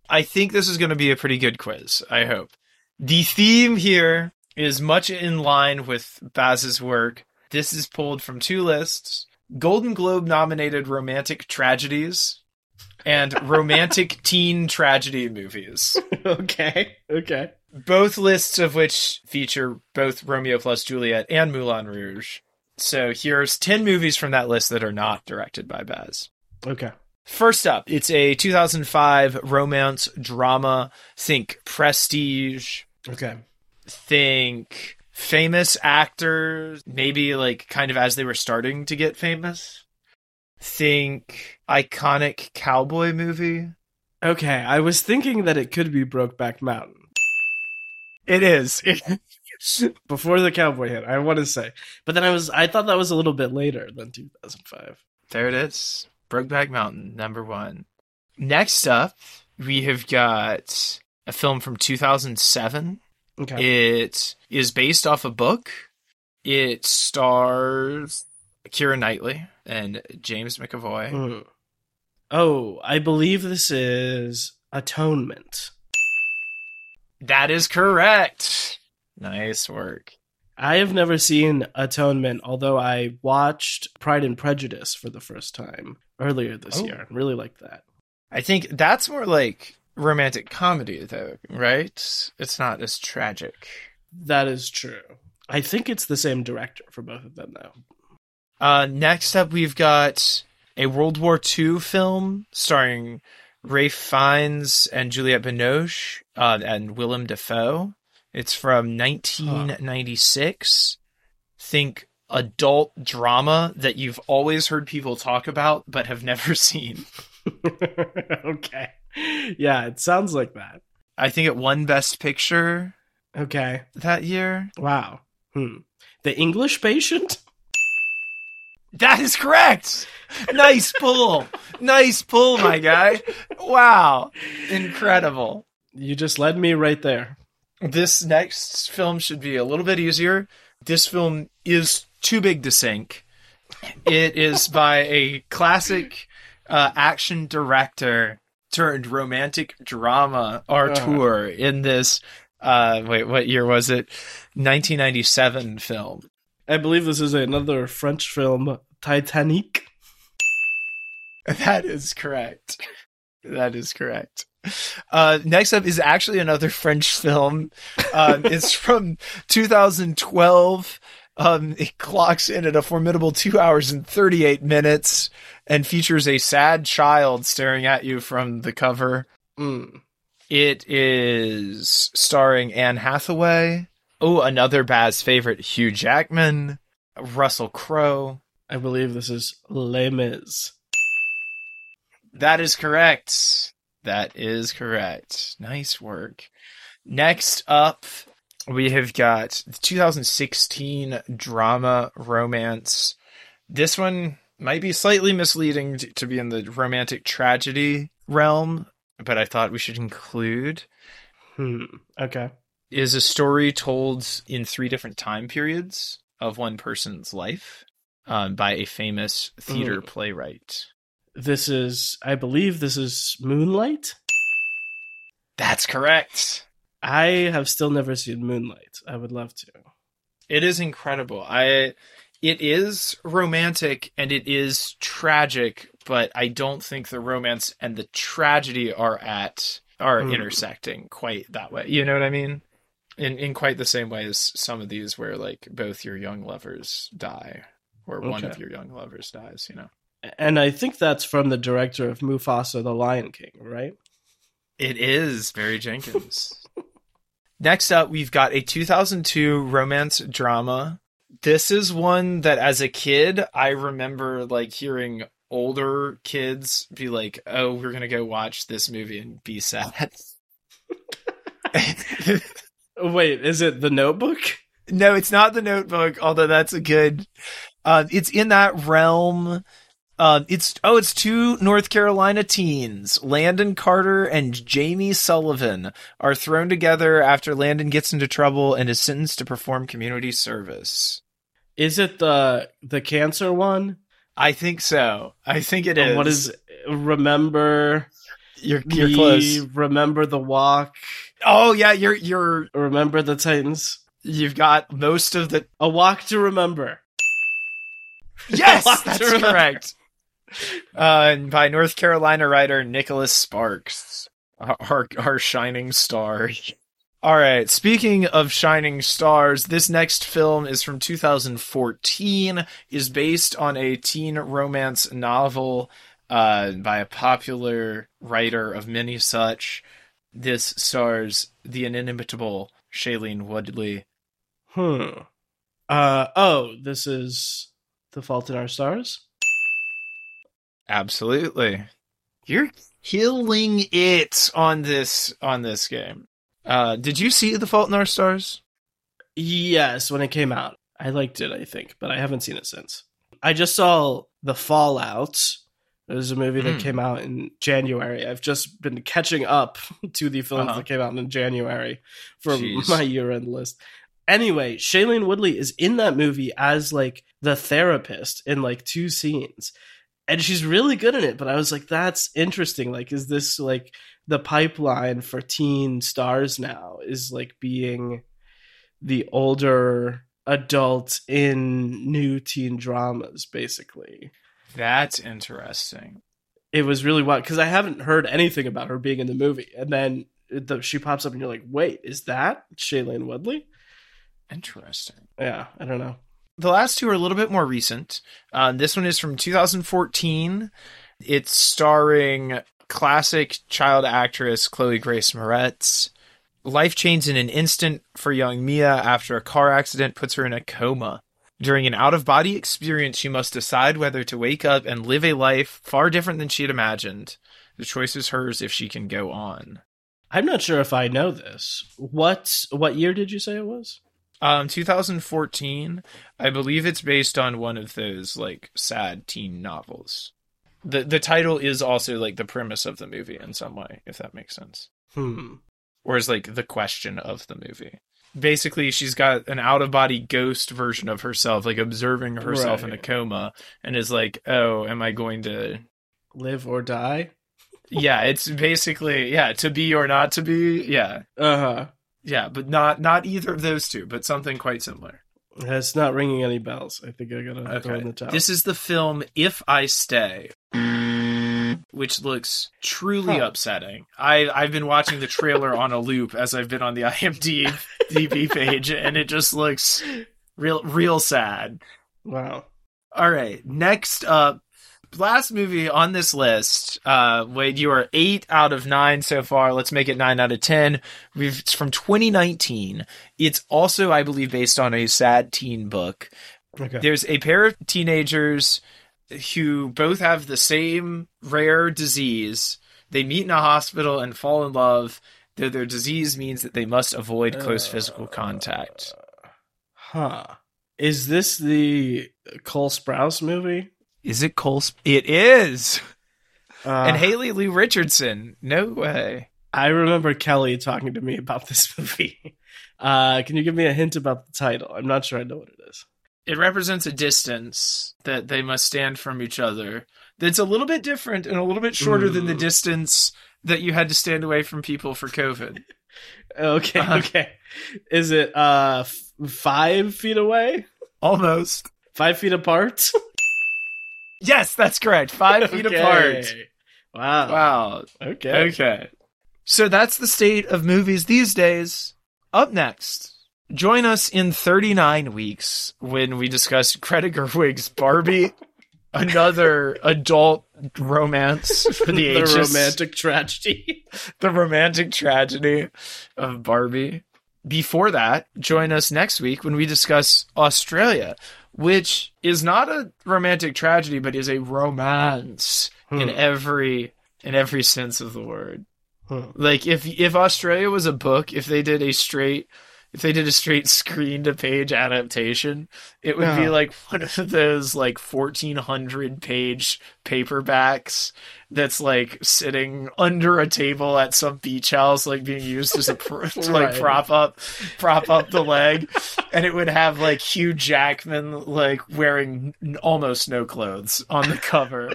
I think this is going to be a pretty good quiz. I hope. The theme here is much in line with Baz's work. This is pulled from two lists Golden Globe nominated romantic tragedies and romantic teen tragedy movies. okay, okay. Both lists of which feature both Romeo plus Juliet and Moulin Rouge. So here's 10 movies from that list that are not directed by Baz. Okay. First up, it's a 2005 romance drama. Think prestige, Okay. Think famous actors, maybe like kind of as they were starting to get famous. Think iconic cowboy movie. Okay, I was thinking that it could be Brokeback Mountain. It is. before the cowboy hit i want to say but then i was i thought that was a little bit later than 2005 there it is. Brokeback Mountain, number one. Next up, we have got a film from 2007. Okay It is based off a book. It stars Keira Knightley and James McAvoy. Mm. oh i believe this is atonement That is correct. Nice work. I have never seen Atonement, although I watched Pride and Prejudice for the first time earlier this Oh. year. and Really liked that. I think that's more like romantic comedy, though, right? It's not as tragic. That is true. I think it's the same director for both of them, though. Uh, next up, we've got a World War II film starring Ralph Fiennes and Juliette Binoche uh, and Willem Dafoe. It's from 1996. Think adult drama that you've always heard people talk about but have never seen. okay. Yeah, it sounds like that. I think it won Best Picture Okay. that year. Wow. Hmm. The English patient? That is correct. Nice pull. nice pull, my guy. Wow. Incredible. You just led me right there. This next film should be a little bit easier. This film is too big to sink. It is by a classic uh, action director turned romantic drama auteur in this. Uh, wait, what year was it? 1997 film. I believe this is another French film, Titanic. That is correct. That is correct. Uh, next up is actually another French film. Um, it's from 2012. Um, it clocks in at a formidable two hours and 38 minutes and features a sad child staring at you from the cover. Mm. It is starring Anne Hathaway. Oh, another Baz favorite, Hugh Jackman, Russell Crowe. I believe this is Les Mis. That is correct. That is correct. Nice work. Next up, we have got the 2016 drama romance. This one might be slightly misleading t- to be in the romantic tragedy realm, but I thought we should include Hmm. Okay. is a story told in three different time periods of one person's life um, by a famous theater Mm. playwright. This is, I believe this is Moonlight. That's correct. I have still never seen Moonlight. I would love to. It is incredible. I it is romantic and it is tragic, but I don't think the romance and the tragedy are at are Hmm. intersecting quite that way. You know what I mean? In in quite the same way as some of these where like both your young lovers die or one of your young lovers dies, you know. And I think that's from the director of Mufasa the Lion King, right? It is Barry Jenkins. Next up, we've got a 2002 romance drama. This is one that as a kid, I remember like hearing older kids be like, "Oh, we're going to go watch this movie and be sad." Wait, is it The Notebook? no, it's not The Notebook, although that's a good uh, it's in that realm. Uh, it's oh, it's two North Carolina teens, Landon Carter and Jamie Sullivan, are thrown together after Landon gets into trouble and is sentenced to perform community service. Is it the the cancer one? I think so. I think it is. What is remember? you're you're me, close? Remember the walk. Oh yeah, you're you're Remember the Titans. you've got most of the A walk to remember. yes, that's correct. Uh, and by North Carolina writer Nicholas Sparks, our our shining star. All right. Speaking of shining stars, this next film is from 2014. is based on a teen romance novel uh, by a popular writer of many such. This stars the inimitable Shailene Woodley. Hmm. Uh oh, this is The Fault in Our Stars. Absolutely. You're killing it on this on this game. Uh did you see The Fault in Our Stars? Yes, when it came out. I liked it, I think, but I haven't seen it since. I just saw The Fallout. It was a movie that Mm. came out in January. I've just been catching up to the films Uh-huh. that came out in January from Jeez. my year end list. Anyway, Shailene Woodley is in that movie as like the therapist in like two scenes. And she's really good in it. But I was like, that's interesting. Like, is this like the pipeline for teen stars now? Is like being the older adult in new teen dramas, basically. That's interesting. It was really wild because I haven't heard anything about her being in the movie, and then the, she pops up, and you're like, "Wait, is that Shailene Woodley?" Interesting. Yeah, I don't know. The last two are a little bit more recent. Uh, this one is from 2014. It's starring classic child actress Chloe Grace Moretz. Life changes in an instant for young Mia after a car accident puts her in a coma. During an out of body experience, she must decide whether to wake up and live a life far different than she had imagined. The choice is hers if she can go on. I'm not sure if I know this. What what year did you say it was? Um, 2014. I believe it's based on one of those like sad teen novels. the The title is also like the premise of the movie in some way, if that makes sense. Hmm. Or is like the question of the movie. Basically, she's got an out of body ghost version of herself, like observing herself in a coma, and is like, "Oh, am I going to?" Live or die. Yeah, it's basically yeah, to be or not to be. Yeah, Uh huh. Yeah, but not not either of those two, but something quite similar. It's not ringing any bells. I think I gotta throw in the towel. This is the film If I Stay, which looks truly Huh. upsetting. I I've been watching the trailer on a loop as I've been on the IMDb page, and it just looks real real sad. wow. All right, next up. Last movie on this list, uh, Wade, you are eight out of nine so far. Let's make it nine out of ten. We've, it's from 2019. It's also, I believe, based on a sad teen book. Okay. There's a pair of teenagers who both have the same rare disease. They meet in a hospital and fall in love, though their disease means that they must avoid close physical contact. Huh. Is this the Cole Sprouse movie? Is it Cole? Sp- it is. Uh, and Haley Lu Richardson. No way. I remember Kelly talking to me about this movie. Uh, can you give me a hint about the title? I'm not sure I know what it is. It represents a distance that they must stand from each other. That's a little bit different and a little bit shorter than the distance that you had to stand away from people for COVID. Okay, Uh-huh. okay. Is it uh f- five feet away? Almost. Five feet apart? Yes, that's correct. Five feet Okay. apart. Wow. Wow. Okay. Okay. So that's the state of movies these days. Up next, join us in 39 weeks when we discuss Greta Gerwig's Barbie, another adult romance for the, ages. the romantic tragedy. the romantic tragedy of Barbie. Before that, join us next week when we discuss Australia, which is not a romantic tragedy, but is a romance in Hmm. every in every sense of the word. Hmm. Like if if Australia was a book, if they did a straight if they did a straight screen to page adaptation, it would be like one of those like 1400 page paperbacks that's like sitting under a table at some beach house like being used as a pr- to like prop up prop up the leg and it would have like Hugh Jackman like wearing n- almost no clothes on the cover.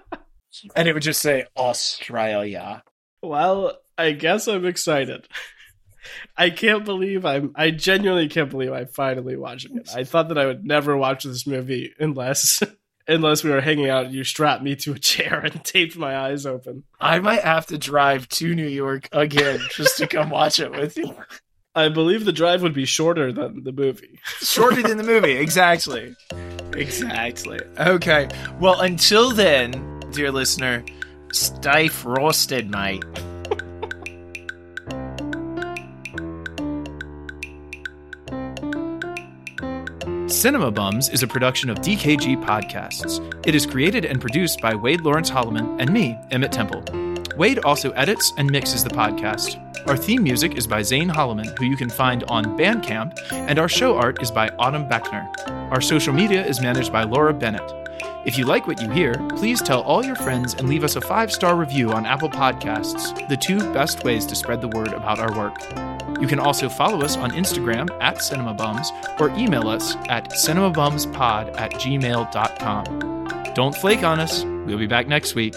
and it would just say Australia. Well, I guess I'm excited. I can't believe I'm. I genuinely can't believe I'm finally watching it. I thought that I would never watch this movie unless, unless we were hanging out and you strapped me to a chair and taped my eyes open. I might have to drive to New York again just to come watch it with you. I believe the drive would be shorter than the movie. Shorter than the movie, exactly. Exactly. Okay. Well, until then, dear listener, stay frosted, mate. Cinema Bums is a production of DKG Podcasts. It is created and produced by Wade Lawrence Holloman and me, Emmett Temple. Wade also edits and mixes the podcast. Our theme music is by Zane Holloman, who you can find on Bandcamp, and our show art is by Autumn Beckner. Our social media is managed by Laura Bennett. If you like what you hear, please tell all your friends and leave us a five star review on Apple Podcasts, the two best ways to spread the word about our work. You can also follow us on Instagram at CinemaBums or email us at cinemabumspod at gmail.com. Don't flake on us. We'll be back next week.